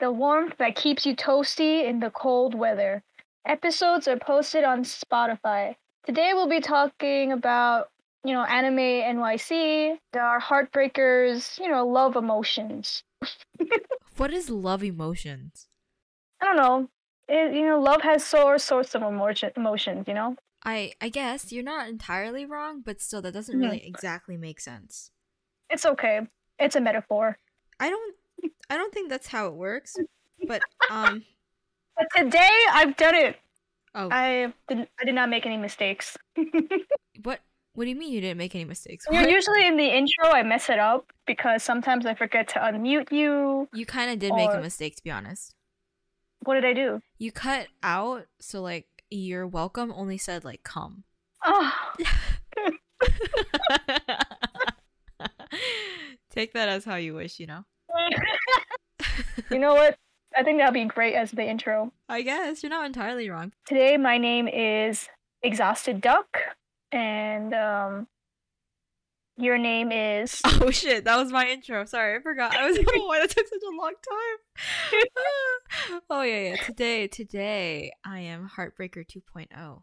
the warmth that keeps you toasty in the cold weather. Episodes are posted on Spotify. Today we'll be talking about, you know, anime NYC, our heartbreakers, you know, love emotions. What is love emotions? I don't know. It, you know, love has so sorts of emotion, emotions, you know? I I guess you're not entirely wrong, but still that doesn't Mhm. really exactly make sense. It's okay. It's a metaphor. I don't I don't think that's how it works. But um But today I've done it. oh I did, I did not make any mistakes. what what do you mean you didn't make any mistakes? What? usually in the intro I mess it up because sometimes I forget to unmute you. You kind of did make a mistake to be honest. What did I do? You cut out so like you're welcome only said like come. Oh, Take that as how you wish, you know. You know what? I think that'll be great as the intro. I guess you're not entirely wrong. Today my name is Exhausted Duck, and um, your name is. Oh shit, that was my intro. Sorry, I forgot. I was like, oh, why that took such a long time. oh yeah, yeah. Today, today, I am Heartbreaker oh. 2.0.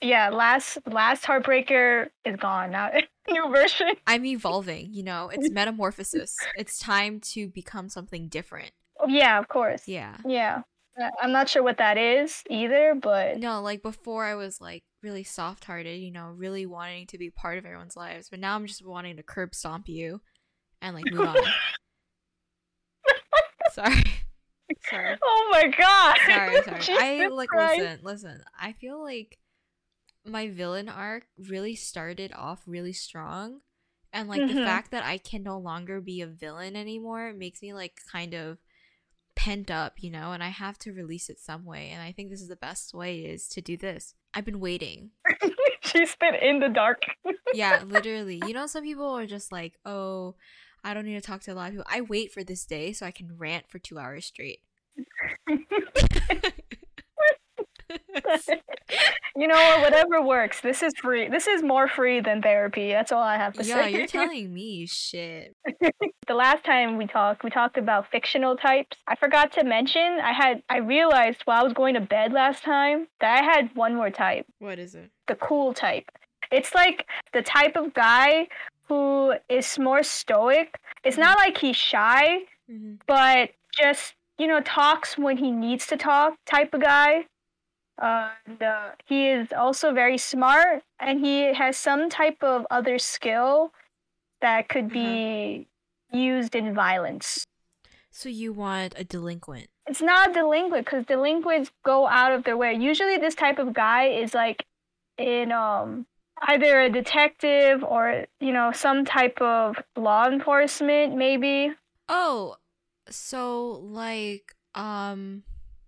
Yeah, last last Heartbreaker is gone now. New version. I'm evolving. You know, it's metamorphosis. It's time to become something different. Yeah, of course. Yeah. Yeah. I'm not sure what that is either, but No, like before, I was like really soft-hearted. You know, really wanting to be part of everyone's lives. But now I'm just wanting to curb stomp you, and like move on. Sorry. Sorry. oh my god. sorry, sorry. I Jesus like Christ. listen, listen. I feel like my villain arc really started off really strong. And like the Mhm. fact that I can no longer be a villain anymore makes me like kind of pent up, you know, and I have to release it some way. And I think this is the best way is to do this. I've been waiting. She's been in the dark. Yeah, literally. You know, some people are just like, oh, I don't need to talk to a lot of people. I wait for this day so I can rant for two hours straight. you know what? Whatever works. This is free. This is more free than therapy. That's all I have to yeah, say. you're telling me shit. the last time we talked, we talked about fictional types. I forgot to mention. I had. I realized while I was going to bed last time that I had one more type. What is it? The cool type. It's like the type of guy who is more stoic. It's not like he's shy, Mm-hmm. but just you know talks when he needs to talk type of guy uh, and, uh, he is also very smart and he has some type of other skill that could be used in violence. So you want a delinquent? it's not a delinquent because delinquents go out of their way. Usually this type of guy is like in um either a detective or you know some type of law enforcement maybe. Oh, so like um,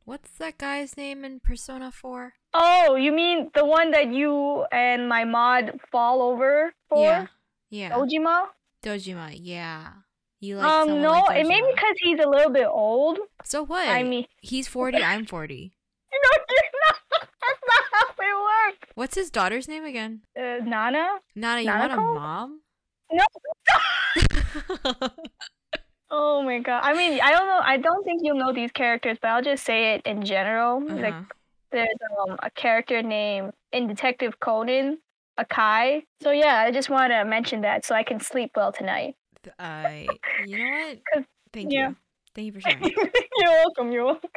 what's that guy's name in Persona Four? Oh, you mean the one that you and my mod fall over for? Yeah, yeah, Ojima? Dojima. Yeah, you like um, no, like it may be because he's a little bit old. So what? I mean, he's forty. I'm forty. you're not, that's not how it works. What's his daughter's name again? Uh, Nana? Nana, you want a mom? No. Oh my god. I mean, I don't know. I don't think you'll know these characters, but I'll just say it in general. Like, Uh-huh. there's um, a character named in Detective Conan, Akai. So yeah, I just want to mention that so I can sleep well tonight. I. You know what? Thank yeah. you. Thank you for sharing. you're welcome. You're welcome.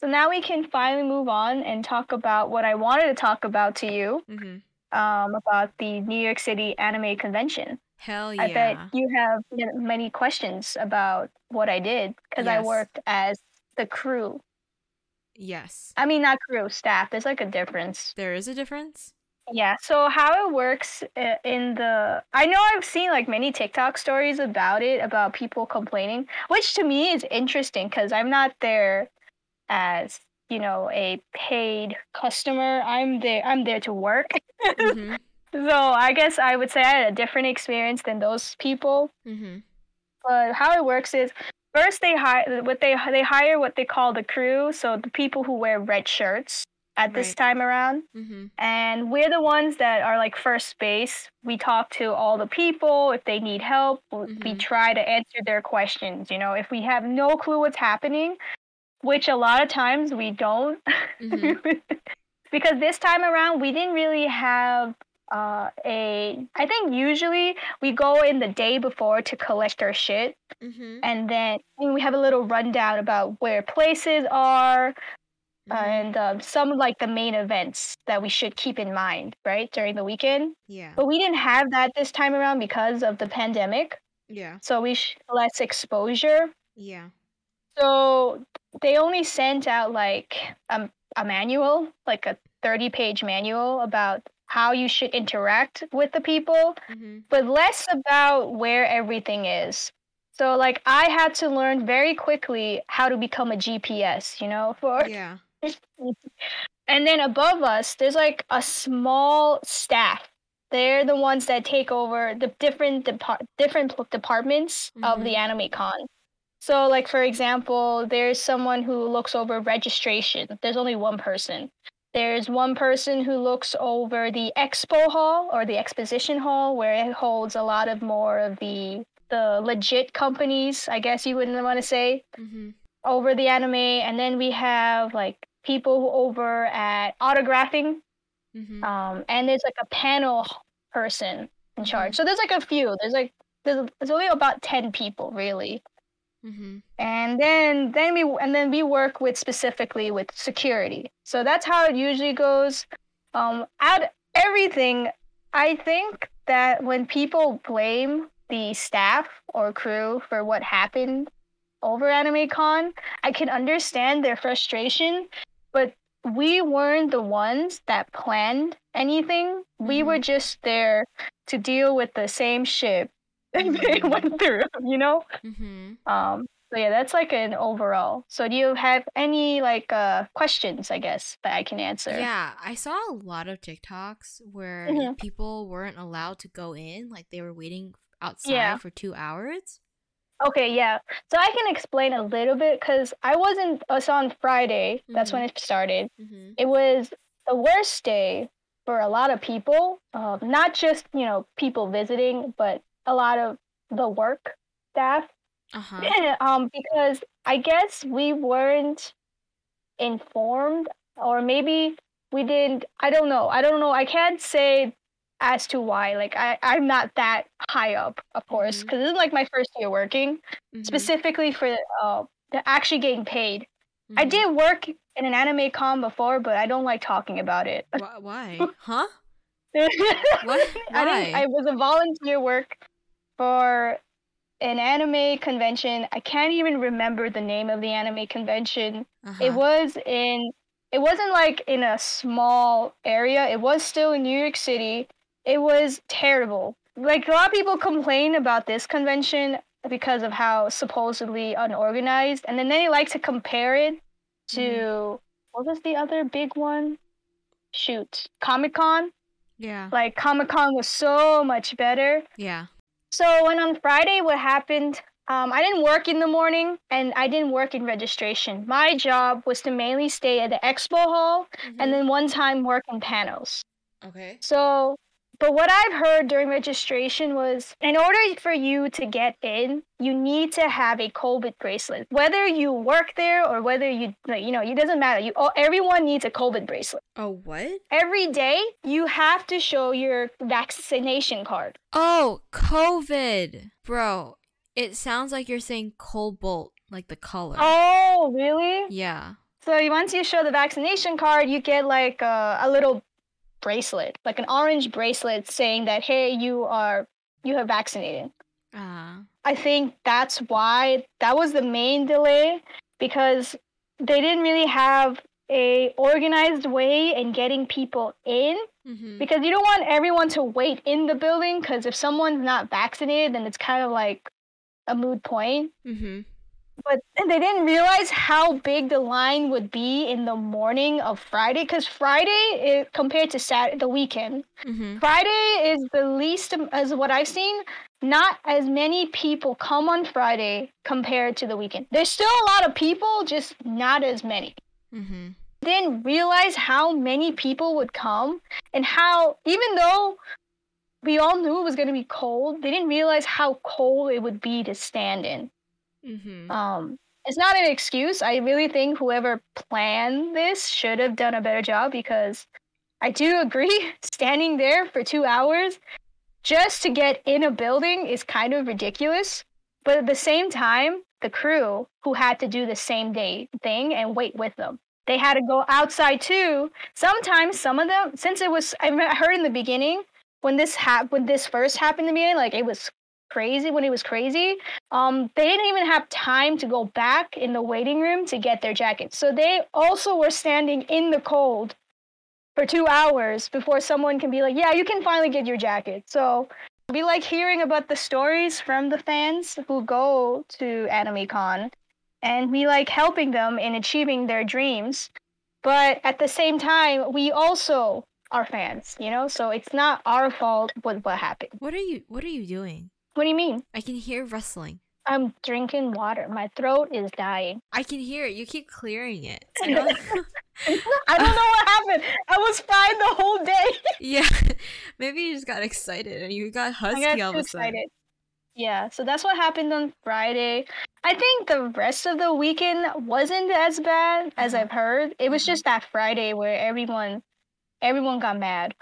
So now we can finally move on and talk about what I wanted to talk about to you hmm um, about the New York City Anime Convention. Hell yeah. I bet you have many questions about what I did because I worked as the crew. Yes. I mean, not crew, staff. There's like a difference. There is a difference. Yeah. So how it works uh, in the, I know I've seen like many TikTok stories about it, about people complaining, which to me is interesting because I'm not there as you know a paid customer. I'm there. I'm there to work. hmm So I guess I would say I had a different experience than those people. hmm But how it works is first they hire what they they hire what they call the crew, so the people who wear red shirts. at this time around. Mm-hmm. And we're the ones that are like first base. We talk to all the people if they need help. w- We try to answer their questions. You know, if we have no clue what's happening, which a lot of times we don't, Mhm. because this time around we didn't really have uh, a. I think usually we go in the day before to collect our shit, Mhm. and then we have a little rundown about where places are uh, Mhm. and um, some like the main events that we should keep in mind, right, during the weekend. Yeah. But we didn't have that this time around because of the pandemic, Yeah. so we sh- less exposure. Yeah. So they only sent out like a, a manual, like a 30 page manual about how you should interact with the people, Mhm. but less about where everything is. So like I had to learn very quickly how to become a GPS, you know, for Yeah. and then above us, there's like a small staff. They're the ones that take over the different depart different departments of the anime con. So, like for example, there's someone who looks over registration. There's only one person. There's one person who looks over the expo hall or the exposition hall, where it holds a lot of more of the the legit companies. I guess you wouldn't want to say Mhm. over the anime, and then we have like people over at autographing, Mhm. um, and there's like a panel person in charge. Mhm. So there's like a few. There's like there's, there's only about ten people really, Mhm. and then then we and then we work with specifically with security. So that's how it usually goes. Um, out everything, I think that when people blame the staff or crew for what happened over Anime Con, I can understand their frustration, but we weren't the ones that planned anything. We Mhm. were just there to deal with the same shit they went through, you know? Mm-hmm. Um, so yeah, that's like an overall. So do you have any like uh questions, I guess, that I can answer? Yeah, I saw a lot of TikToks where Mhm. people weren't allowed to go in, like they were waiting outside Yeah. for two hours. Okay, yeah. So I can explain a little bit because I wasn't. Uh, so on Friday, that's when it started. Mm-hmm. It was the worst day for a lot of people. Um, not just you know people visiting, but a lot of the work staff. Uh huh. um, because I guess we weren't informed, or maybe we didn't. I don't know. I don't know. I can't say as to why. Like I, I'm not that high up, of course, because this is like my first year working Mhm. specifically for uh, the actually getting paid. I Mhm. did work in an anime con before, but I don't like talking about it. Wh- Why? Huh? what? What? I didn't. Why? I was a volunteer work for an anime convention. I can't even remember the name of the anime convention. Uh-huh. It was in. It wasn't like in a small area. It was still in New York City. It was terrible. Like a lot of people complain about this convention because of how supposedly unorganized, and then they like to compare it to what was the other big one? Shoot, Comic Con. Yeah. Like Comic Con was so much better. Yeah. So when on Friday, what happened? Um, I didn't work in the morning, and I didn't work in registration. My job was to mainly stay at the expo hall, Mm-hmm. and then one time work in panels. Okay. So, but what I've heard during registration was in order for you to get in, you need to have a COVID bracelet. Whether you work there or whether you, you know, it doesn't matter. You, all, everyone needs a COVID bracelet. Oh, what? Every day, you have to show your vaccination card. Oh, COVID. Bro, it sounds like you're saying cobalt, like the color. Oh, really? Yeah. So once you show the vaccination card, you get like a, a little bracelet, like an orange bracelet saying that hey, you are you have vaccinated. Uh, I think that's why that was the main delay because they didn't really have a organized way in getting people in mm-hmm. because you don't want everyone to wait in the building because if someone's not vaccinated then it's kind of like a moot point Mm-hmm. But they didn't realize how big the line would be in the morning of Friday because Friday is, compared to Saturday the weekend Mm-hmm. Friday is the least as what I've seen. Not as many people come on Friday compared to the weekend. There's still a lot of people, just not as many. Mm-hmm. didn't realize how many people would come and how even though we all knew it was going to be cold, they didn't realize how cold it would be to stand in. Mm-hmm. Um, it's not an excuse. I really think whoever planned this should have done a better job because I do agree standing there for two hours just to get in a building is kind of ridiculous. But at the same time, the crew who had to do the same day thing and wait with them. They had to go outside too. Sometimes some of them, since it was, I heard in the beginning when this hap- when this first happened to me, like it was crazy when he was crazy. Um, they didn't even have time to go back in the waiting room to get their jackets. So they also were standing in the cold for two hours before someone can be like, yeah, you can finally get your jacket. So we like hearing about the stories from the fans who go to AnimeCon and we like helping them in achieving their dreams. But at the same time, we also are fans, you know? So it's not our fault with what happened. What are you What are you doing? What do you mean? I can hear rustling. I'm drinking water. My throat is dying. I can hear it. You keep clearing it. I don't know what happened. I was fine the whole day. yeah. Maybe you just got excited and you got I husky got all of a sudden. excited. Yeah, so that's what happened on Friday. I think the rest of the weekend wasn't as bad as Uh-huh. I've heard. It was Mhm. just that Friday where everyone everyone got mad,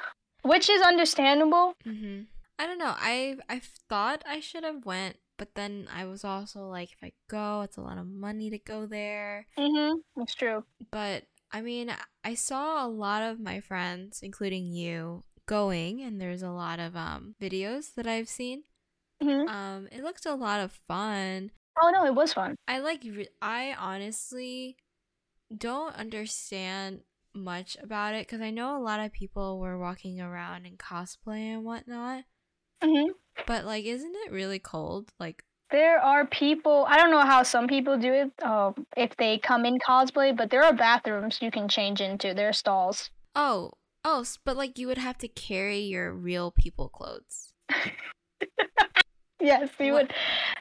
which is understandable. hmm I don't know. I I thought I should have went, but then I was also like, if I go, it's a lot of money to go there. Mhm. It's true. But I mean, I saw a lot of my friends, including you, going, and there's a lot of um videos that I've seen. Mhm. Um, it looked a lot of fun. Oh no, it was fun. I like. Re- I honestly don't understand much about it because I know a lot of people were walking around in cosplay and whatnot. Mhm. But like, isn't it really cold? Like, There are people. I don't know how some people do it. Um, if they come in cosplay, but there are bathrooms you can change into. There are stalls. oh, oh, but like you would have to carry your real people clothes. Yes, you What-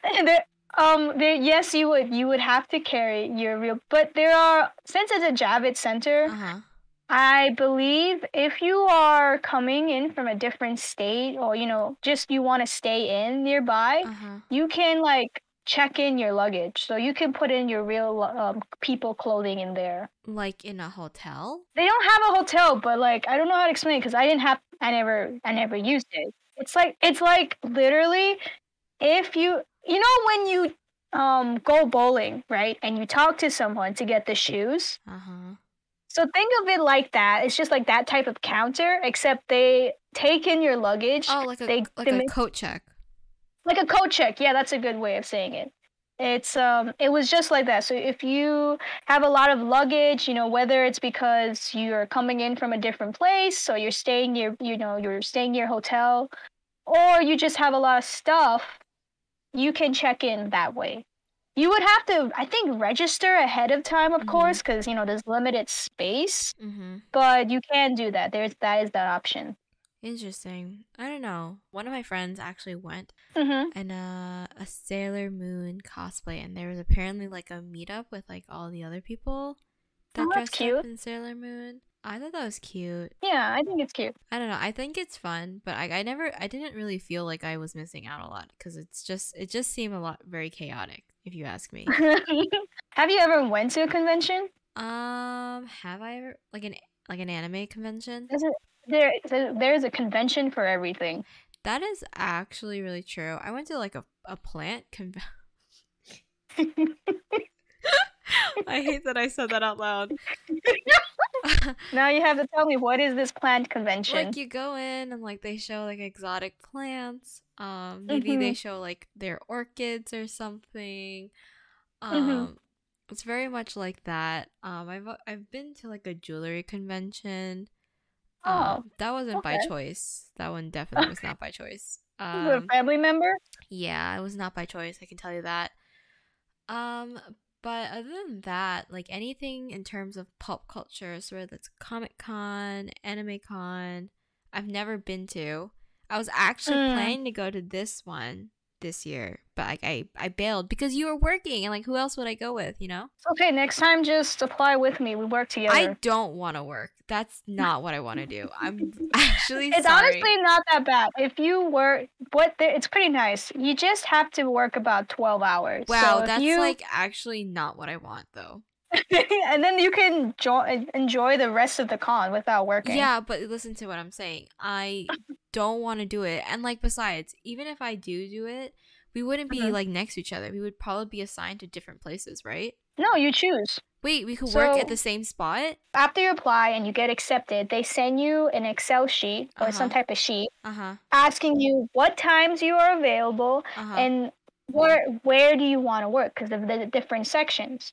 would. There, um, there, yes, you would. You would have to carry your real. But there are since it's a Javits Center. Uh huh. I believe if you are coming in from a different state, or you know, just you want to stay in nearby, Uh huh. you can like check in your luggage. So you can put in your real um, people clothing in there. Like in a hotel. They don't have a hotel, but like I don't know how to explain it because I didn't have. I never. I never used it. It's like it's like literally, if you you know when you um go bowling right and you talk to someone to get the shoes. Uh huh. So think of it like that. It's just like that type of counter, except they take in your luggage Oh, like a They- like they a make- coat check. like a coat check. Yeah, that's a good way of saying it. It's um it was just like that. So if you have a lot of luggage, you know, whether it's because you're coming in from a different place, so you're staying near you know, you're staying near hotel, or you just have a lot of stuff, you can check in that way. You would have to, I think, register ahead of time, of Mhm. course, because you know there's limited space. Mm-hmm. But you can do that. There's that is that option. Interesting. I don't know. One of my friends actually went Mm-hmm. and uh, a Sailor Moon cosplay, and there was apparently like a meetup with like all the other people that Oh, that's dressed cute. up in Sailor Moon. I thought that was cute. Yeah, I think it's cute. I don't know. I think it's fun, but I, I never, I didn't really feel like I was missing out a lot because it's just, it just seemed a lot very chaotic, if you ask me. have you ever went to a convention? um, have I ever like an like an anime convention? There's a, there, there- there's a convention for everything. That is actually really true. I went to like a, a plant convention. I hate that I said that out loud. now you have to tell me what is this plant convention? like you go in and like they show like exotic plants. Um, maybe they Mhm. show like their orchids or something. Mhm. Um, it's very much like that. Um, I've I've been to like a jewelry convention. oh, Um, that wasn't by choice. That one definitely was not by choice. is it a Um, family member? yeah, it was not by choice. I can tell you that. Um, but other than that, like anything in terms of pop culture, so whether it's Comic Con, Anime Con, I've never been to. I was actually Mm. planning to go to this one, this year, but like I I bailed because you were working and like who else would I go with, you know? Okay, next time just apply with me. We work together. I don't want to work. That's not what I want to do. I'm actually it's sorry. honestly not that bad. If you work, what the, it's pretty nice. You just have to work about twelve hours. wow, So that's you, like actually not what I want though. and then you can jo- enjoy the rest of the con without working. Yeah, but listen to what I'm saying. I don't want to do it. And like besides, even if I do do it, we wouldn't be Mhm. like next to each other. We would probably be assigned to different places, right? No, you choose. Wait, we could work at the same spot? After you apply and you get accepted, they send you an Excel sheet or some Uh-huh. type of sheet Uh-huh. asking you what times you are available Uh-huh. and where where do you want to work because of the different sections.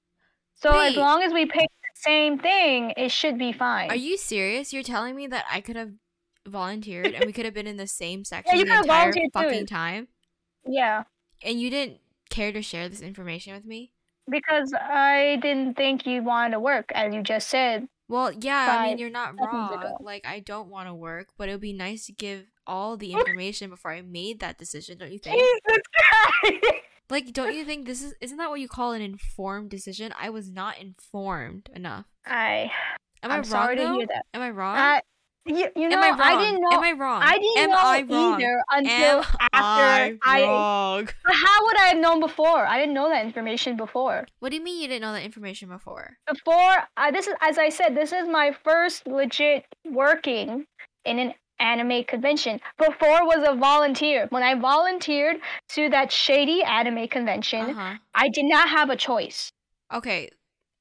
So as long as we pick the same thing, it should be fine. Are you serious? You're telling me that I could have volunteered and we could have been in the same section you the entire fucking time? yeah, And you didn't care to share this information with me? because I didn't think you wanted to work, as you just said. Well, yeah, I mean, you're not wrong. Like, I don't want to work, but it would be nice to give all the information before I made that decision, don't you think? Jesus Christ! Like, don't you think this is isn't that what you call an informed decision? I was not informed enough. I Am I'm I wrong? sorry to though? hear that. Am I wrong? Uh, you, you know, Am I wrong? didn't know. Am I wrong? I didn't Am know I wrong? either until Am after I I. wrong? But How would I have known before? I didn't know that information before. What do you mean you didn't know that information before? Before, uh, this is as I said, this is my first legit working in an anime convention. Before was a volunteer. When I volunteered to that shady anime convention, Uh-huh. I did not have a choice. Okay.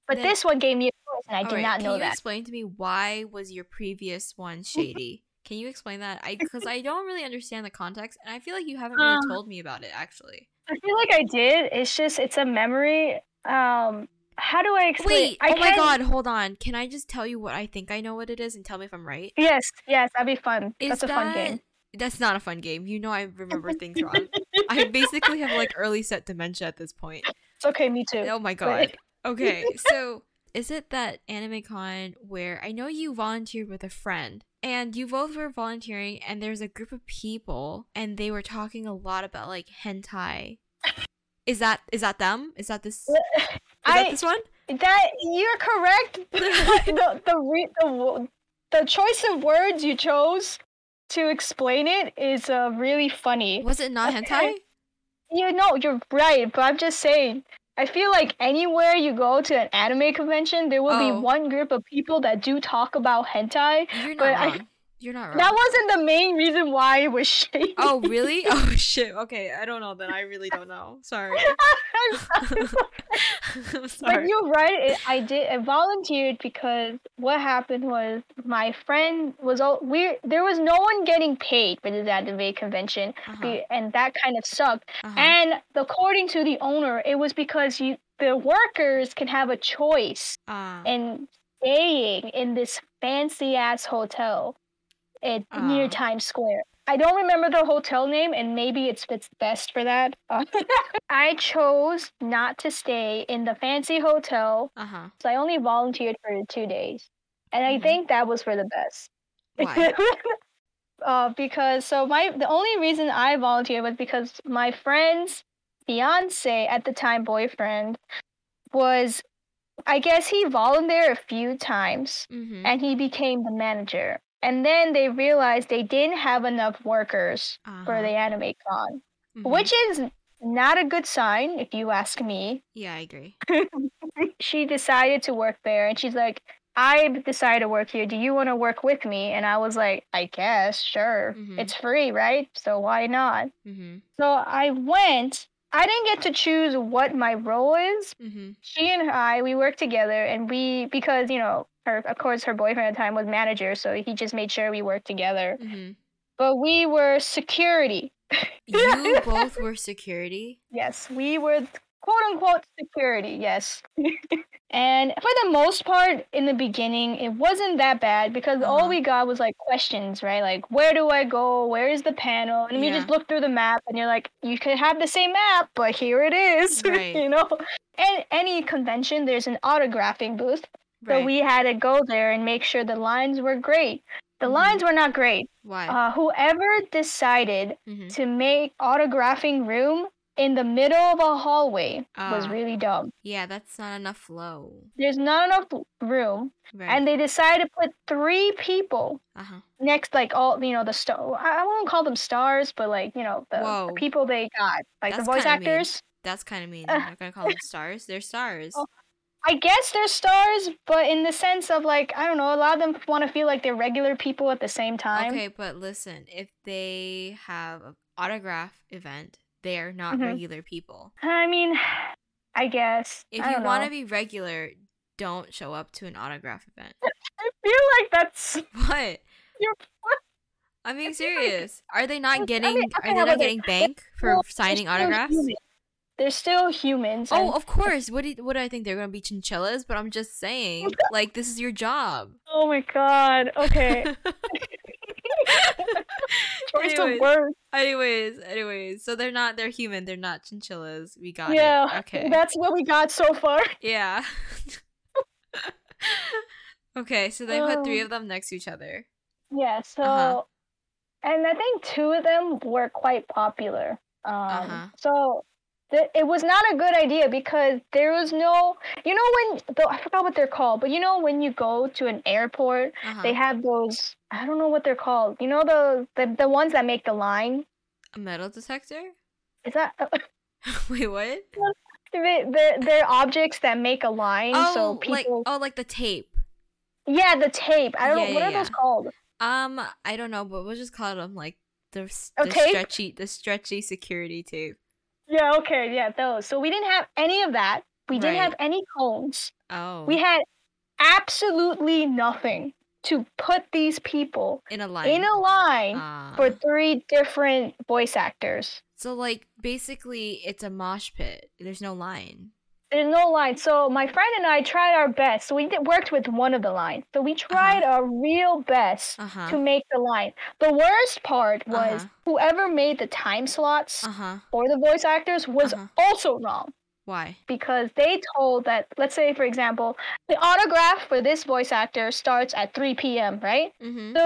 But Then- this one gave me and I did alright, not Can know you that. explain to me why was your previous one shady? Can you explain that? I because I don't really understand the context, and I feel like you haven't really Um, told me about it actually. I feel like I did. It's just it's a memory. Um, how do I explain? Wait! I oh my god! Hold on. Can I just tell you what I think I know what it is, and tell me if I'm right? Yes, yes, that'd be fun. Is That's a fun game. That's not a fun game. You know I remember things wrong. I basically have like early set dementia at this point. It's okay, me too. Oh my god. Okay, so is it that anime con where I know you volunteered with a friend and you both were volunteering and there's a group of people and they were talking a lot about like hentai. Is that is that them? Is that this is I that this one? that you're correct. the the, re, the the choice of words you chose to explain it is uh, really funny. Was it not hentai? You know, you're right, but I'm just saying. I feel like anywhere you go to an anime convention, there will Oh. be one group of people that do talk about hentai. You're not But I- You're not wrong. That wasn't the main reason why it was shady. oh really? Oh shit. Okay, I don't know then. I really don't know. Sorry. I'm sorry. I'm But you're right. It, I did. I volunteered because what happened was my friend was all we. There was no one getting paid for this anime convention, Uh-huh, and that kind of sucked. uh-huh. And according to the owner, it was because you the workers can have a choice Ah. in staying in this fancy ass hotel at near Ah. Times Square. I don't remember the hotel name, and maybe it's it's best for that. Uh, I chose not to stay in the fancy hotel, uh-huh. so I only volunteered for two days, and I Mhm. think that was for the best. Why? uh, because so my the only reason I volunteered was because my friend's fiance at the time boyfriend was I guess he volunteered a few times Mm-hmm. and he became the manager. And then they realized they didn't have enough workers for Uh-huh. the anime con, Mhm. which is not a good sign if you ask me. Yeah, I agree. She decided to work there and she's like, I decided to work here. Do you want to work with me? And I was like, I guess, sure. Mhm. It's free, right? So why not? Mm-hmm. So I went. I didn't get to choose what my role is. Mm-hmm. She and I, we worked together and we, because, you know, her, of course, her boyfriend at the time was manager. So he just made sure we worked together. Mm-hmm. But we were security. You both were security. Yes, we were quote unquote security. Yes. and for the most part, in the beginning, it wasn't that bad because Uh-huh. all we got was like questions, right? Like, where do I go? Where is the panel? And we Yeah. just look through the map and you're like, you could have the same map, but here it is. Right. you know? And any convention, there's an autographing booth. So we had to go there and make sure the lines were great. The Mhm. lines were not great. Why? Uh, whoever decided Mhm. to make autographing room in the middle of a hallway was Ah. really dumb. Yeah, that's not enough flow. There's not enough room, Right. and they decided to put three people uh huh. next, like all you know, the star. I won't call them stars, but like you know, the, the people they got, like That's the voice kinda mean. actors. That's kind of mean. Uh. I'm not gonna call them stars. They're stars. Oh, I guess they're stars, but in the sense of like I don't know, a lot of them want to feel like they're regular people at the same time. Okay, but listen, if they have an autograph event, they're not Mhm. regular people. I mean, I guess. If I you want to be regular, don't show up to an autograph event. I feel like that's What? You're- I'm being serious. Are they not I mean, getting? okay, Are they not getting bank for Well, signing autographs? human. They're still humans. Oh, of course. What do you, what do I think they're gonna be chinchillas? But I'm just saying, like this is your job. oh my god. Okay. Choice Anyways. words. anyways, anyways, so they're not. They're human. They're not chinchillas. We got Yeah. it. Okay. That's what we got so far. Yeah. okay, so they put three of them next to each other. Yeah. So, Uh-huh. and I think two of them were quite popular. Um. Uh-huh. So. Th- It was not a good idea because there was no, you know, when the, I forgot what they're called, but you know, when you go to an airport, Uh-huh. they have those, I don't know what they're called. You know, the the, the ones that make the line. A metal detector? Is that Wait, what? they, they're, they're objects that make a line? Oh, so like oh, like the tape. yeah, the tape. I don't Yeah, know what yeah, are those called. Um, I don't know, but we'll just call them like the the stretchy the stretchy security tape. Yeah, okay, yeah, those. So we didn't have any of that. We didn't Right. have any cones. Oh, We had absolutely nothing to put these people in a line. in a line Ah. for three different voice actors. so like basically it's a mosh pit. There's no line. There's no line. So my friend and I tried our best. So we did, worked with one of the lines. So we tried our real best Uh huh. to make the line. The worst part was Uh-huh. whoever made the time slots Uh huh. for the voice actors was Uh-huh. also wrong. Why? because they told that let's say for example the autograph for this voice actor starts at 3 p.m right Mm-hmm. so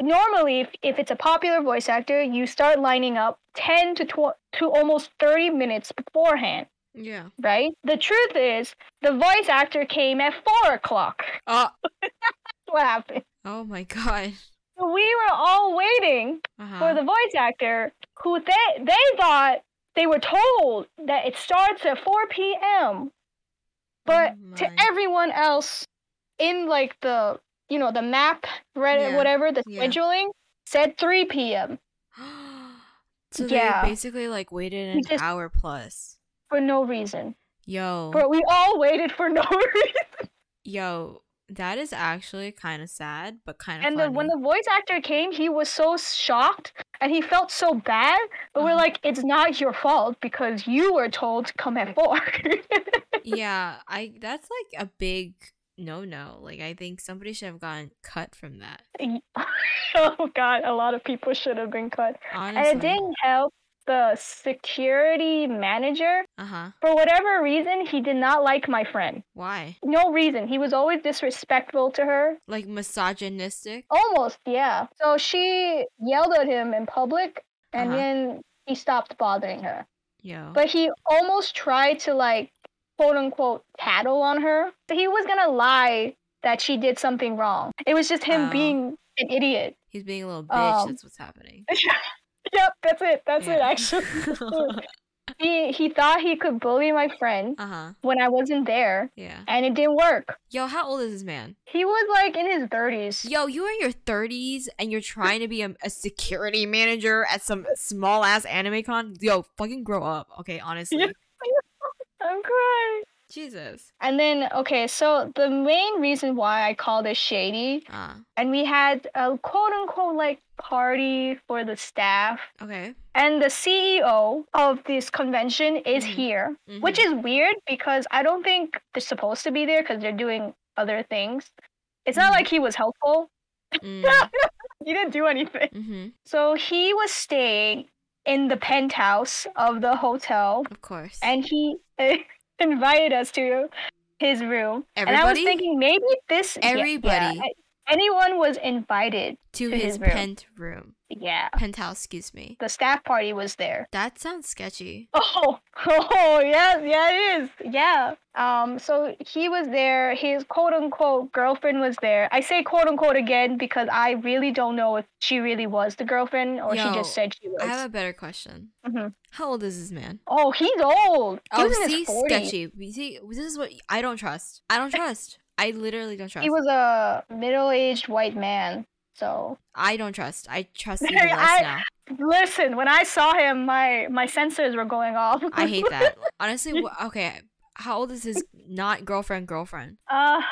normally if, if it's a popular voice actor you start lining up 10 to, tw- to almost 30 minutes beforehand Yeah. right the truth is the voice actor came at 4 o'clock Oh. what happened Oh my god. we were all waiting Uh-huh. for the voice actor who they they thought they were told that it starts at 4 p.m. But Oh to everyone else in like the you know the map Reddit Yeah, whatever the yeah. scheduling said 3 p.m. so Yeah. they basically like waited an just- hour plus. For no reason. Yo. But we all waited for no reason. Yo, that is actually kind of sad, but kind of And the, when the voice actor came, he was so shocked and he felt so bad. But we're Uh-huh. like, it's not your fault because you were told to come at four. yeah, I that's like a big no no. Like I think somebody should have gotten cut from that. oh god, a lot of people should have been cut. Honestly. And it didn't help the security manager. Uh huh. For whatever reason, he did not like my friend. Why? No reason. He was always disrespectful to her. Like misogynistic? Almost, yeah. So she yelled at him in public and Uh-huh. then he stopped bothering her. Yeah. But he almost tried to like quote unquote tattle on her. He was gonna lie that she did something wrong. It was just him Oh. being an idiot. He's being a little bitch. Um, that's what's happening. Yep, that's it. That's it Yeah. actually. he he thought he could bully my friend uh huh. when I wasn't there Yeah. and it didn't work. Yo, how old is this man? He was like in his 30s. Yo, you are in your 30s and you're trying to be a, a security manager at some small ass anime con? Yo, fucking grow up, okay? Honestly. I'm crying. Jesus. And then okay, so the main reason why I called it shady Ah, and we had a quote unquote like party for the staff okay. and the CEO of this convention is Mhm. here, which is weird because I don't think they're supposed to be there because they're doing other things. It's not Mhm. like he was helpful. Mm, he didn't do anything. mm-hmm. So he was staying in the penthouse of the hotel Of course. and he invited us to his room. And I was thinking maybe this yeah, yeah, Everybody? Anyone was invited. To, To his, his room. pent room. Yeah, Penthouse, excuse me. the staff party was there. That sounds sketchy. Oh, oh, yes, yeah, it is. Yeah. Um, so he was there. His quote unquote girlfriend was there. I say quote unquote again because I really don't know if she really was the girlfriend or Yo, she just said she was. I have a better question. Mhm. How old is this man? Oh, he's old. He Oh, was see, sketchy. See, this is what I don't trust. I don't trust. I literally don't trust. He was a middle-aged white man. So I don't trust. I trust even less I- now. listen, when I saw him, my my sensors were going off. I hate that. Honestly, okay. How old is his not girlfriend? Girlfriend? Uh,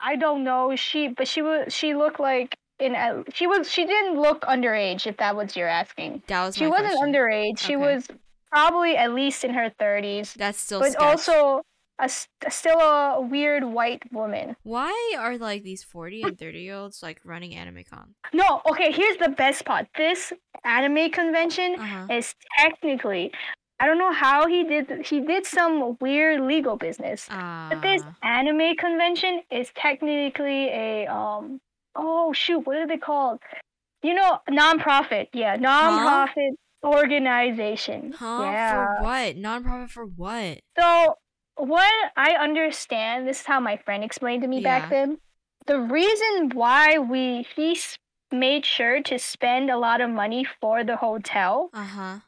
I don't know. She, but she was. She looked like in. a- She was. She didn't look underage. If that was you're asking. That was She wasn't question. underage. She Okay. was probably at least in her thirties, That's still. but sketch. also a, still a weird white woman. why are like these forty and thirty year olds like running anime con? No, okay. Here's the best part. This anime convention Uh huh. is technically. I don't know how he did. He did some weird legal business. But this Ah. anime convention is technically a um oh shoot, what are they called? You know, nonprofit. Yeah, nonprofit organization. Huh? Yeah. For what? Non-profit for what? So what I understand, this is how my friend explained to me Yeah. back then. The reason why we he made sure to spend a lot of money for the hotel Uh huh.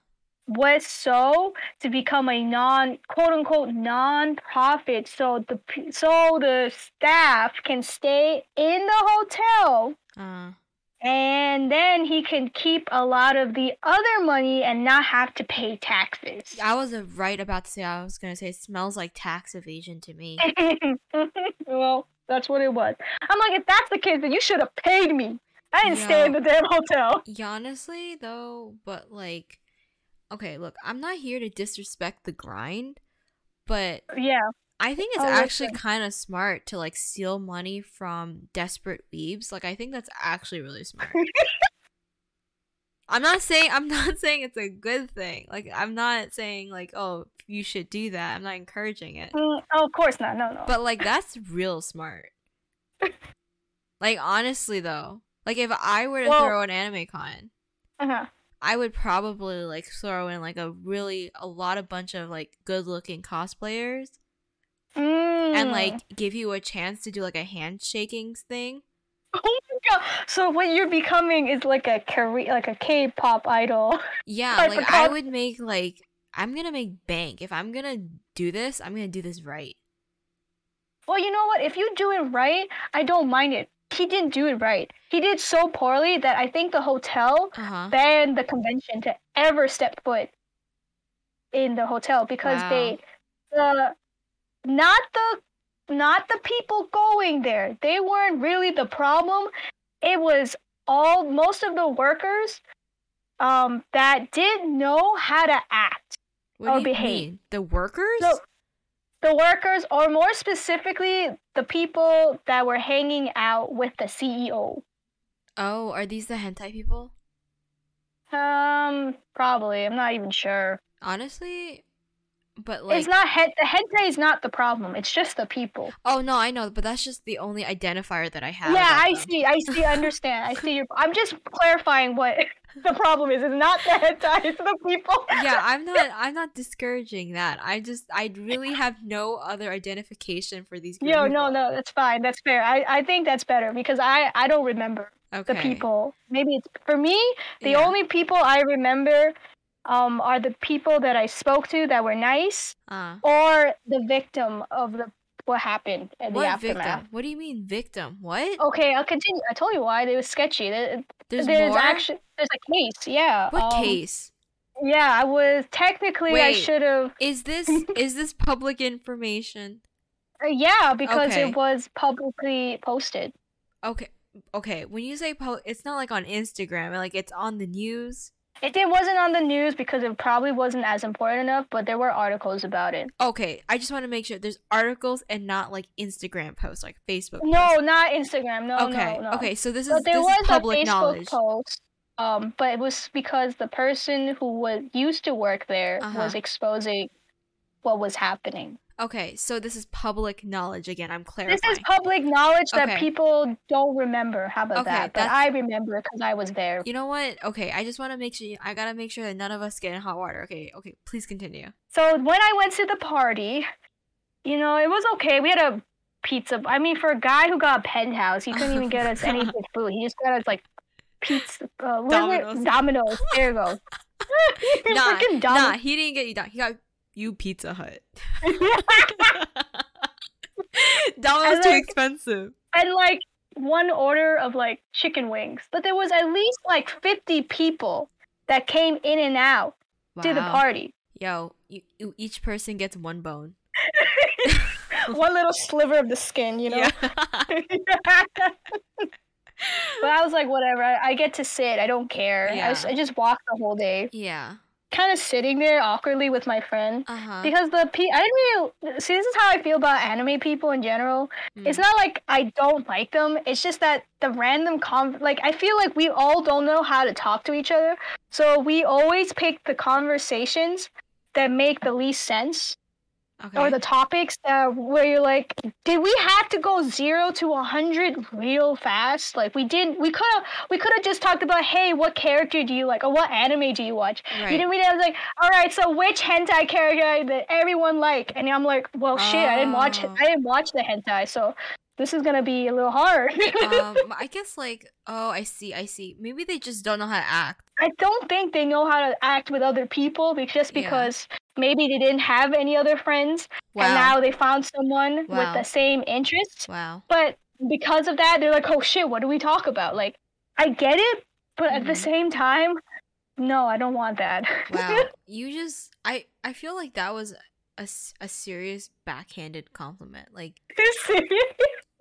was so to become a non quote unquote non-profit so the so the staff can stay in the hotel Uh. And then he can keep a lot of the other money and not have to pay taxes. I was uh, right about to say. I was gonna say it smells like tax evasion to me. well, that's what it was. I'm like, if that's the case, then you should have paid me. I didn't stay in the damn hotel. Honestly, though, but like, okay, look, I'm not here to disrespect the grind, but Yeah. I think it's Oh, actually kind of smart to like steal money from desperate weebs. Like, I think that's actually really smart. I'm not saying I'm not saying it's a good thing. Like, I'm not saying like, oh, you should do that. I'm not encouraging it. Mm, oh, of course not. No, no. But like that's real smart. like honestly though, like if I were to Well- throw an anime con, uh-huh. I would probably like throw in like a really a lot of bunch of like good looking cosplayers and Mm. like give you a chance to do like a handshaking thing. Oh my god! So what you're becoming is like a career, like a K-pop idol. Yeah, like I would make like I'm gonna make bank. If I'm gonna do this, I'm gonna do this right. Well, you know what? If you do it right, I don't mind it. He didn't do it right. He did so poorly that I think the hotel Uh huh. banned the convention to ever step foot in the hotel because Wow. they the not the not the people going there. They weren't really the problem. It was all most of the workers um that didn't know how to act. What or behave. mean? The workers? So the workers, or more specifically, the people that were hanging out with the CEO. oh, are these the hentai people? Um, probably. I'm not even sure. Honestly, but like it's not head. The hentai is not the problem. It's just the people. Oh no, I know, but that's just the only identifier that I have. yeah, I them. see. I see. I understand. I see your. I'm just clarifying what the problem is. It's not the hentai. It's the people. yeah, I'm not. I'm not discouraging that. I just, I really have no other identification for these. Yo, of no, no, that's fine. That's fair. I, I think that's better because I, I don't remember Okay. the people. Maybe it's for me. The Yeah. only people I remember, um, are the people that I spoke to that were nice, Uh, or the victim of the what happened in the what aftermath. victim? What do you mean victim? What? Okay, I'll continue. I told you why they were sketchy. There- There's, There's, more. actually there's a case. Yeah. what um, case? Yeah, I was technically I should have. Is this is this public information? Uh, yeah, because Okay. it was publicly posted. Okay, okay. When you say po- it's not like on Instagram. Like it's on the news. It, it wasn't on the news because it probably wasn't as important enough, but there were articles about it. Okay, I just want to make sure there's articles and not like Instagram posts, like Facebook. No, posts. not Instagram. No, Okay. no, no. Okay. So this is But there this was is public a Facebook knowledge. post. Um, but it was because the person who was used to work there was Uh-huh. exposing what was happening. Okay, so this is public knowledge again. I'm clarifying. This is public knowledge that Okay. people don't remember. How about Okay, that? But that's- I remember because I was there. you know what? Okay, I just want to make sure. I gotta make sure that none of us get in hot water. Okay, okay. Please continue. So when I went to the party, you know, it was okay. We had a pizza. I mean, for a guy who got a penthouse, he couldn't even get us any good food. He just got us like pizza. Uh, what is it? Domino's. Domino's. There you go. Nah, nah, he didn't get you. Dom- He got you Pizza Hut. Domino's And, too like- expensive. and like one order of like chicken wings. But there was at least like 50 people that came in and out to the party. Yo, you, you, each person gets one bone. one little sliver of the skin, you know. Yeah. but I was like, whatever. I, I get to sit. I don't care. I, Yeah. I just walked the whole day, yeah. Kind of sitting there awkwardly with my friend. Uh huh. Because the pe- I didn't really see. This is how I feel about anime people in general. Mm. It's not like I don't like them. It's just that the random con like I feel like we all don't know how to talk to each other. So we always pick the conversations that make the least sense okay. or the topics that where you're like, did we have to go zero to a hundred real fast? Like we didn't. We could have. We could have just talked about, hey, what character do you like, or what anime do you watch? right. You didn't really have like, all right, so which hentai character that everyone like? And I'm like, well, shit, I didn't watch. Oh. I didn't watch the hentai, so this is gonna be a little hard. um, I guess like, oh, I see, I see. Maybe they just don't know how to act. I don't think they know how to act with other people, just Yeah. Maybe they didn't have any other friends, Wow. and now they found someone with the same interests. wow. But because of that, they're like, oh shit, what do we talk about? Like, I get it, but at the Mhm. same time, no, I don't want that. Wow. you just, I, I feel like that was a, a serious backhanded compliment. Like,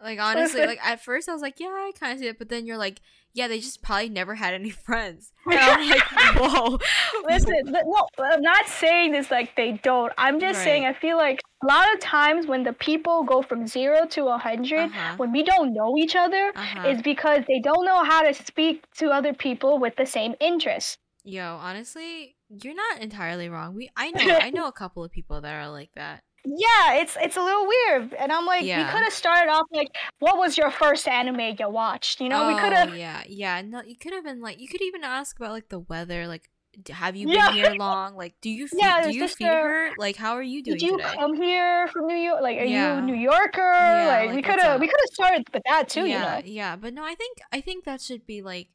like honestly, like at first I was like, yeah, I kind of see it, but then you're like, yeah, they just probably never had any friends. And I'm like, whoa. Listen, no, I'm not saying this like they don't. I'm just saying I feel like a lot of times when the people go from zero to a 100 Uh-huh. when we don't know each other, Uh-huh. is because they don't know how to speak to other people with the same interests. Yo, honestly, you're not entirely wrong. We, I know, I know a couple of people that are like that. Yeah, it's it's a little weird, and I'm like, we could have started off like, what was your first anime you watched? You know, we could Oh, have. Yeah, yeah. No, you could have been like, you could even ask about like the weather. Like, have you Yeah. been here long? Like, do you feed, Yeah, do you a- Like, how are you doing Did you today? come here from New York? Like, are Yeah. you a New Yorker? Yeah, like, we could have we could have started with that too. yeah, You know. yeah. But no, I think I think that should be like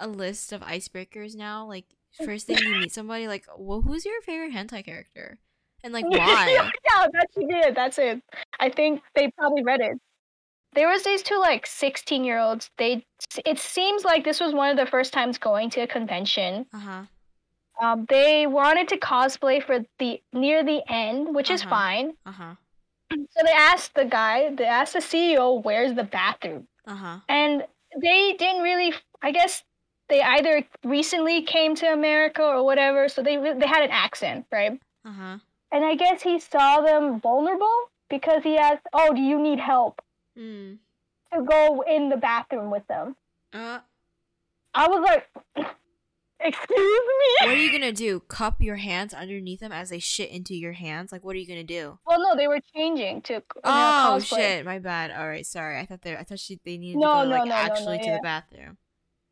a list of icebreakers now. Like, first thing you meet somebody, like, well, who's your favorite hentai character? And like, why? yeah, that should be it. That's it. I think they probably read it. There was these two like 16 year olds. They it seems like this was one of the first times going to a convention. Uh huh. Um, they wanted to cosplay for the near the end, which is Uh-huh. fine. Uh huh. So they asked the guy, they asked the CEO, "Where's the bathroom?" Uh huh. And they didn't really. I guess they either recently came to America or whatever, so they they had an accent, right? Uh huh. And I guess he saw them vulnerable because he asked, "Oh, do you need help?" Mm. to go in the bathroom with them. Uh, I was like, "Excuse me." what are you gonna do? Cup your hands underneath them as they shit into your hands? Like, what are you gonna do? Well, no, they were changing to. Oh shit! My bad. All right, sorry. I thought they. I thought she. They needed No, to go no, like no, actually to yeah. the bathroom.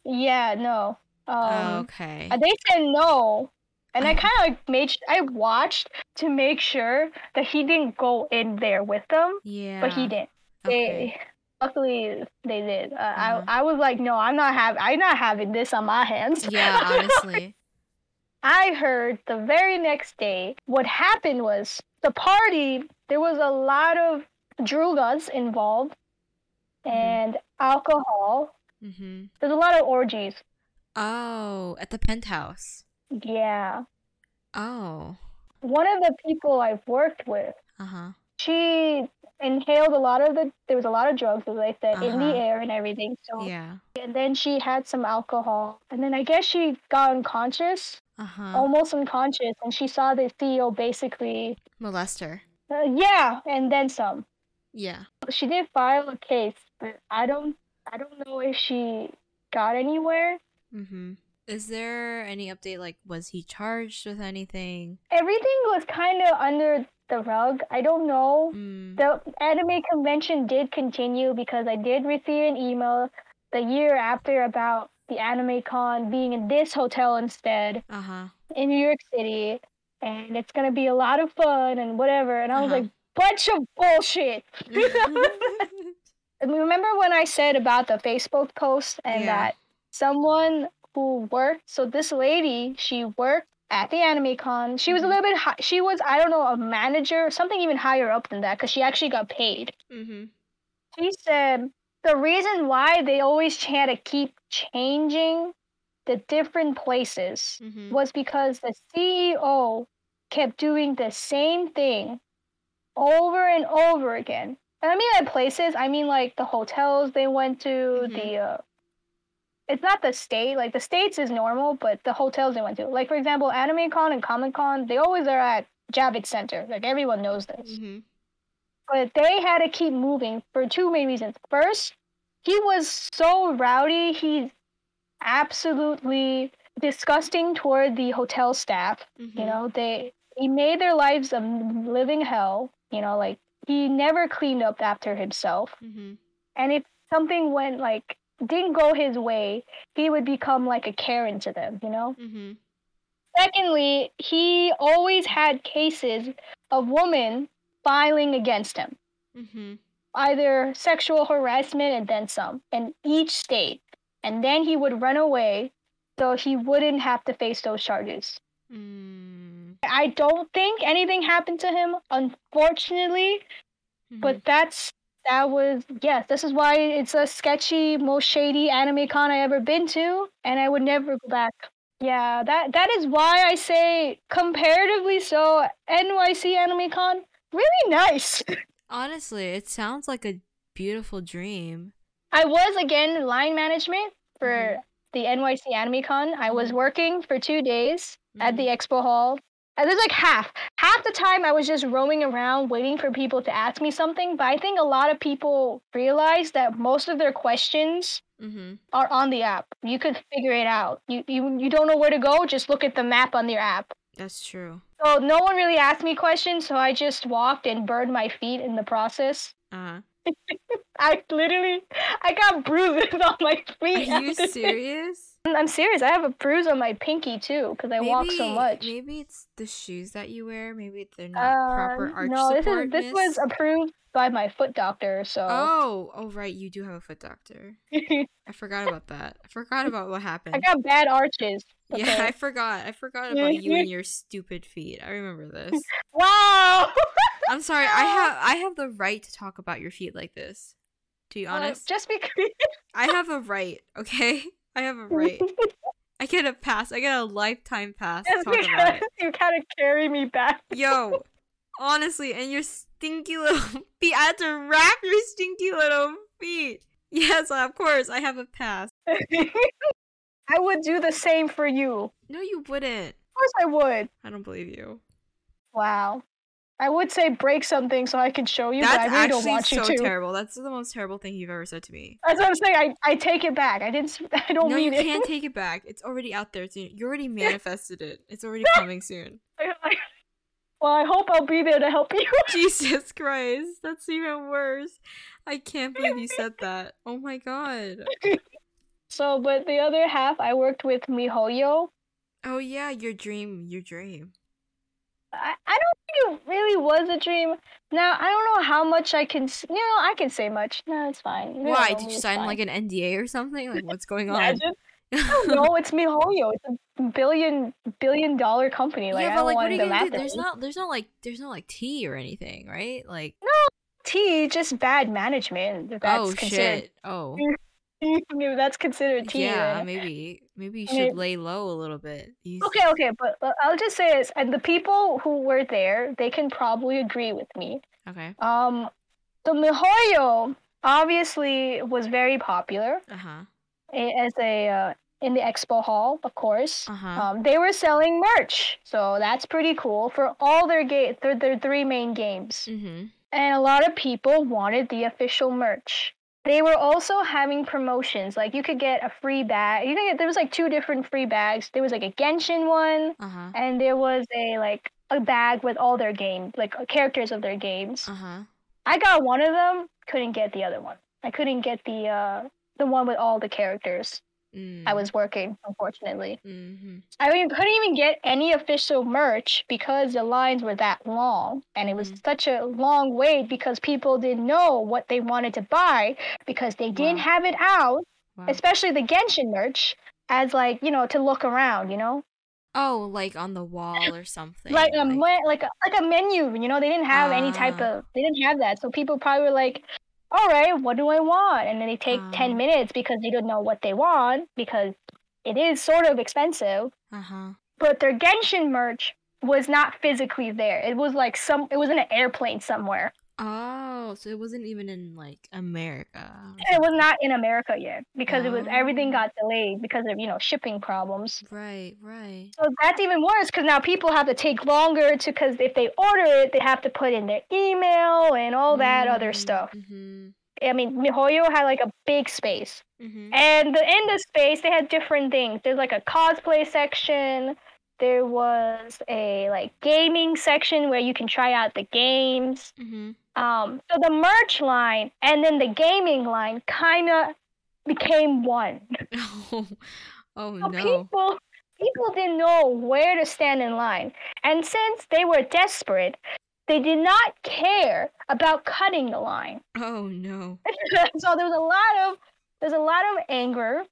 Yeah, no. Um, okay. they said no, and I kind of like made. sh- I watched to make sure that he didn't go in there with them, yeah. but he didn't. Okay. They, luckily, they did. Uh, Uh-huh. I I was like, no, I'm not having. I'm not having this on my hands. Yeah, honestly. I heard the very next day what happened was the party, there was a lot of drugas involved Mhm. and alcohol. mm-hmm. There's a lot of orgies. Oh, at the penthouse. Yeah. Oh. One of the people I've worked with, Uh huh. she inhaled a lot of the, there was a lot of drugs, as I said, in the Uh-huh. air and everything. So, Yeah. and then she had some alcohol. And then I guess she got unconscious, Uh huh. almost unconscious. And she saw the CEO basically, Molester. uh, yeah, and then some. Yeah. she did file a case, but I don't I don't know if she got anywhere. Mm-hmm. Is there any update? Like, was he charged with anything? Everything was kind of under the rug. I don't know. Mm. The anime convention did continue because I did receive an email the year after about the anime con being in this hotel instead Uh huh. in New York City, and it's gonna be a lot of fun and whatever. And I was Uh-huh. like, bunch of bullshit. Remember when I said about the Facebook post and Yeah. that someone who worked, so this lady, she worked at the anime con. She was a Mhm. little bit high. She was, I don't know, a manager, something even higher up than that, because she actually got paid. mm-hmm. She said the reason why they always had to keep changing the different places Mm-hmm. was because the CEO kept doing the same thing over and over again. And I mean like places, I mean like the hotels they went to, Mhm. the uh it's not the state, like the states is normal, but the hotels they went to. Like for example, Anime Con and Comic Con, they always are at Javits Center. Like everyone knows this. Mm-hmm. But they had to keep moving for two main reasons. First, he was so rowdy, he's absolutely disgusting toward the hotel staff. Mm-hmm. You know, they he made their lives a living hell. You know, like he never cleaned up after himself. Mm-hmm. And if something went like didn't go his way, he would become like a Karen to them, you know? Mm-hmm. Secondly, he always had cases of women filing against him, Mm-hmm. either sexual harassment and then some, in each state. And then he would run away so he wouldn't have to face those charges. Mm. I don't think anything happened to him, unfortunately, Mm-hmm. but that's that was yes, this is why it's a sketchy, most shady anime con I ever been to, and I would never go back. Yeah, that that is why I say comparatively so NYC Anime Con really nice. honestly, it sounds like a beautiful dream. I was again line management for Mhm. the NYC Anime Con. I was Mhm. working for two days at Mhm. the expo hall. And there's like half. Half the time I was just roaming around waiting for people to ask me something. But I think a lot of people realize that most of their questions Mm-hmm. are on the app. You could figure it out. You you you don't know where to go, just look at the map on your app. That's true. So no one really asked me questions, so I just walked and burned my feet in the process. Uh-huh. I literally I got bruises on my feet. Are you serious? I'm serious. I have a bruise on my pinky too because I walk so much. Maybe it's the shoes that you wear. Maybe they're not Uh, proper arch no, this support. is this was approved by my foot doctor. So Oh, oh right, you do have a foot doctor. I forgot about that. I forgot about what happened. I got bad arches. Yeah, I forgot. I forgot about you and your stupid feet. I remember this. Wow. I'm sorry. I have I have the right to talk about your feet like this. To be honest, just because. I have a right. Okay, I have a right. I get a pass. I get a lifetime pass to just talk about because it. you kind of carry me back. Yo, honestly, and your stinky little feet. I had to wrap your stinky little feet. Yes, of course, I have a pass. I would do the same for you. No, you wouldn't. Of course I would. I don't believe you. Wow. I would say break something so I can show you, That's but I really don't actually want so you to. terrible. That's the most terrible thing you've ever said to me. That's what I'm saying. I, I take it back. I didn't. I don't no, you mean it. can't take it back. It's already out there. It's, you already manifested it. It's already coming soon. well, I hope I'll be there to help you. Jesus Christ, that's even worse. I can't believe you said that. Oh my god. So, but the other half, I worked with Mihoyo. Oh yeah, your dream, your dream. I, I don't think it really was a dream. Now, I don't know how much I can. You know, I can say much. No, it's fine. You Why know did you sign fine. like an NDA or something? Like what's going on? No, it's Mihoyo. It's a billion billion dollar company. Like yeah, I but like, what are you gonna do? There's not, there's not like, there's no like tea or anything, right? Like, no tea, just bad management. That's oh shit, oh If that's considered tea. yeah, then- maybe, maybe you Maybe- should lay low a little bit. You- Okay, okay, but but I'll just say this, and the people who were there, they can probably agree with me. Okay. Um, the Mihoyo obviously was very popular Uh huh. as a uh, in the expo hall, of course. Uh huh. Um, they were selling merch, so that's pretty cool for all their ga- their, their three main games. mhm. And a lot of people wanted the official merch. They were also having promotions, like you could get a free bag. You could get there was like two different free bags. There was like a Genshin one, Uh huh. and there was a like a bag with all their games, like uh, characters of their games. Uh huh. I got one of them, couldn't get the other one. I couldn't get the uh the one with all the characters. Mm. I was working, unfortunately. Mm-hmm. I mean, couldn't even get any official merch because the lines were that long, and it was Mhm. such a long wait because people didn't know what they wanted to buy because they didn't Wow. have it out, Wow. especially the Genshin merch, as like you know to look around, you know, Oh, like on the wall or something. like a like a, like a menu, you know, they didn't have any type Ah. of they didn't have that, so people probably were like. All right, what do I want? And then they take Ah. 10 minutes because they don't know what they want because it is sort of expensive. Uh huh. but their Genshin merch was not physically there. It was like some it was in an airplane somewhere. Oh, so it wasn't even in like America. It was not in America yet because it was everything Oh. got delayed because of, you know, shipping problems. Right, right. So that's even worse cuz now people have to take longer to cuz if they order it, they have to put in their email and all that other stuff. Mm-hmm. I mean, MiHoYo had like a big space. Mm-hmm. And the, in the space, they had different things. There's like a cosplay section. There was a like gaming section where you can try out the games. Mm-hmm. Um, so the merch line and then the gaming line kind of became one. Oh, oh So no. people people didn't know where to stand in line, and since they were desperate, they did not care about cutting the line. Oh no. so there was a lot of there's a lot of anger.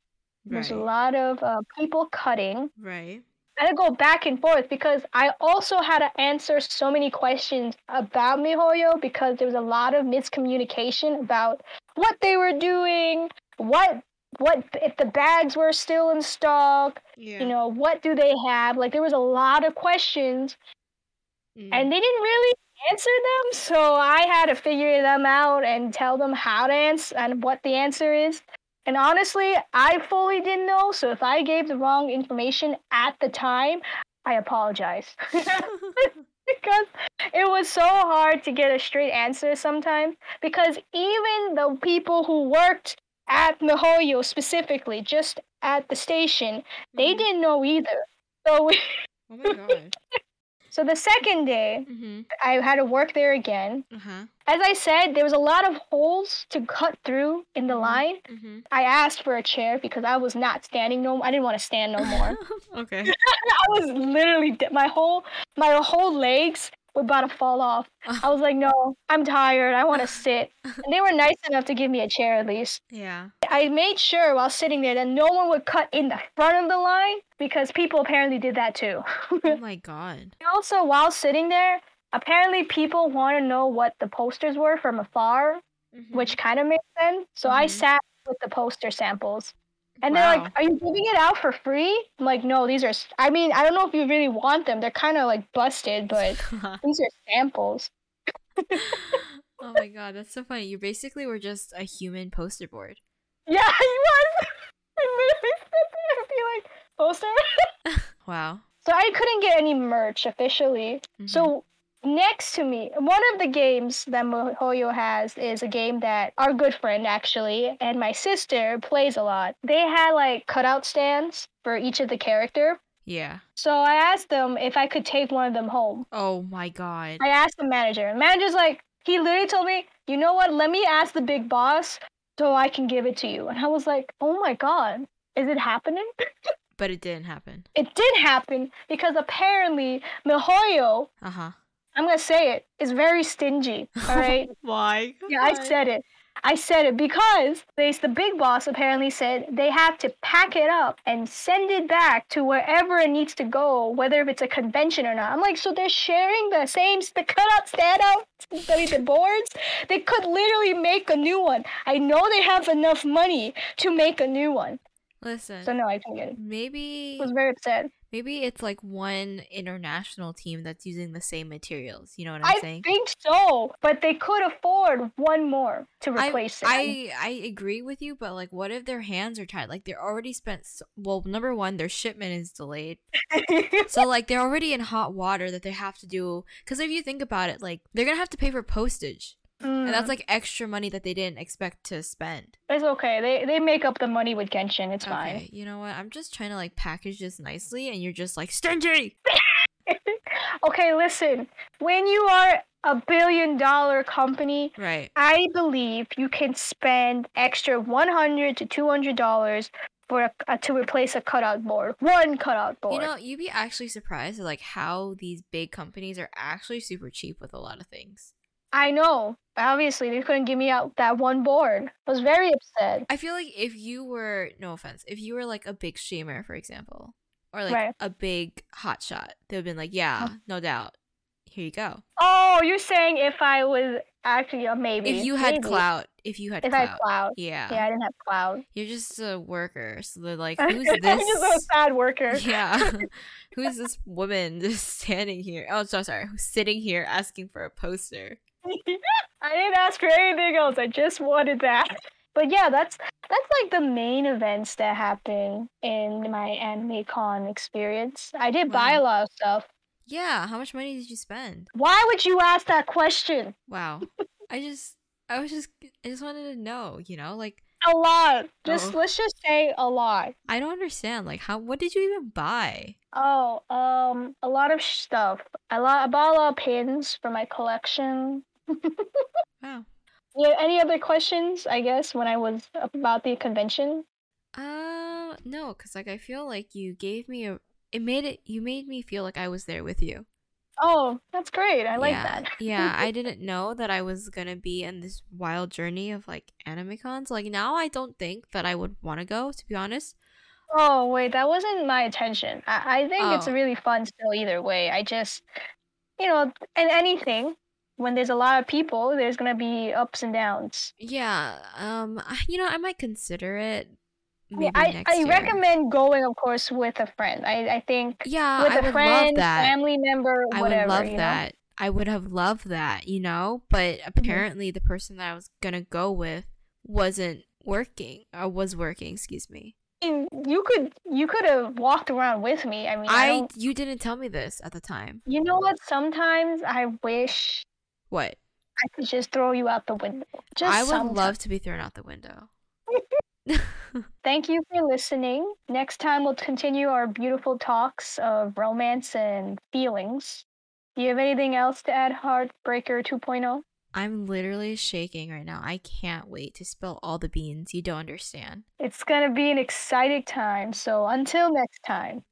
There's a lot of uh, people cutting. Right. I had to go back and forth because I also had to answer so many questions about MiHoYo because there was a lot of miscommunication about what they were doing, what what if the bags were still in stock, Yeah. you know, what do they have? Like there was a lot of questions Mm. and they didn't really answer them, so I had to figure them out and tell them how to answer and what the answer is. And honestly, I fully didn't know, so if I gave the wrong information at the time, I apologize. because it was so hard to get a straight answer sometimes because even the people who worked at MiHoYo specifically, just at the station, they Mhm. didn't know either. So we, Oh my god. so the second day, mm-hmm. I had to work there again. Uh-huh. As I said, there was a lot of holes to cut through in the Mhm. line. Mm-hmm. I asked for a chair because I was not standing no I didn't want to stand no more. okay. I was literally my whole my whole legs were about to fall off. I was like, "No, I'm tired. I want to sit." And they were nice enough to give me a chair at least. Yeah. I made sure while sitting there that no one would cut in the front of the line because people apparently did that too. Oh my god. also, while sitting there, apparently people want to know what the posters were from afar, Mhm. which kind of makes sense. So I Mhm. sat with the poster samples. And they're like, "Are you giving it out for free?" I'm like, "No, these are. I mean, I don't know if you really want them. They're kind of like busted, but these are samples." oh my god, that's so funny. You basically were just a human poster board. Yeah, he was. I literally sat there and be like, "Poster." Wow. So I couldn't get any merch officially. Mhm. So next to me, one of the games that MiHoYo has is a game that our good friend actually and my sister plays a lot. They had like cutout stands for each of the character. Yeah. So I asked them if I could take one of them home. Oh my god. I asked the manager. and Manager's like, he literally told me, you know what? Let me ask the big boss so I can give it to you. And I was like, oh my god, is it happening? But it didn't happen. It did happen because apparently MiHoYo Uh-huh. I'm gonna say it. It's very stingy. All right. Why? yeah, I said it. I said it because they, the big boss apparently said they have to pack it up and send it back to wherever it needs to go, whether if it's a convention or not. I'm like, so they're sharing the same the cutout stand out, I mean, the boards. They could literally make a new one. I know they have enough money to make a new one. Listen. So no, I couldn't get it. maybe I was very upset. maybe it's like one international team that's using the same materials. You know what I'm I saying? I think so, but they could afford one more to replace it. I, I agree with you, but like, what if their hands are tied? Like, they're already spent. So, well, number one, their shipment is delayed, so like they're already in hot water that they have to do. Because if you think about it, like they're gonna have to pay for postage, and Mm. that's like extra money that they didn't expect to spend. It's okay. They they make up the money with Genshin. It's fine. Okay, you know what? I'm just trying to like package this nicely, and you're just like stingy. Okay, listen. When you are a billion dollar company, Right. I believe you can spend extra 100 to 200 dollars for a, uh, to replace a cutout board. One cutout board. You know, you'd be actually surprised at like how these big companies are actually super cheap with a lot of things. I know. Obviously, they couldn't give me out that one board. I was very upset. I feel like if you were no offense, if you were like a big streamer, for example, or like Right. a big hot shot, they would have been like, Yeah, no doubt. Here you go. Oh, you're saying if I was actually a maybe. If you had maybe. clout, if you had If I clout. had cloud. Yeah. Yeah, I didn't have cloud. You're just a worker. So they're like, I'm who's just a this? sad worker. yeah. who's this woman just standing here? Oh, so sorry. Who's sitting here asking for a poster? I didn't ask for anything else. I just wanted that. But yeah, that's that's like the main events that happen in my anime con experience. I did buy a lot of stuff. Yeah. How much money did you spend? Why would you ask that question? Wow. I just, I was just, I just wanted to know, you know, like, A lot. Just Oh. let's just say a lot. I don't understand. Like, how, what did you even buy? Oh, um, a lot of stuff. A lot. I bought a lot of pins for my collection. Wow. Yeah. Any other questions? I guess when I was about the convention. Uh, no, because, like, I feel like you gave me a, it made it, you made me feel like I was there with you. Oh, that's great. I like yeah, that. yeah, I didn't know that I was gonna be in this wild journey of like anime cons. Like now, I don't think that I would want to go. To be honest, Oh wait, that wasn't my intention. I, I think it's Oh. really fun still either way. I just, you know, and anything, when there's a lot of people, there's gonna be ups and downs. yeah. Um, you know, I might consider it. Maybe I, I year. recommend going, of course, with a friend. I, I think Yeah, with I a friend, family member, whatever. I would love you know? that. I would have loved that, you know. But apparently, the person that I was gonna go with wasn't working. Or was working. Excuse me. I you could you could have walked around with me. I mean, I, I you didn't tell me this at the time. you know what? Sometimes I wish What? I could just throw you out the window. Just I would sometimes. love to be thrown out the window. Thank you for listening. Next time, we'll continue our beautiful talks of romance and feelings. Do you have anything else to add, Heartbreaker oh? 2.0? I'm literally shaking right now. I can't wait to spill all the beans. You don't understand. It's going to be an exciting time. So until next time.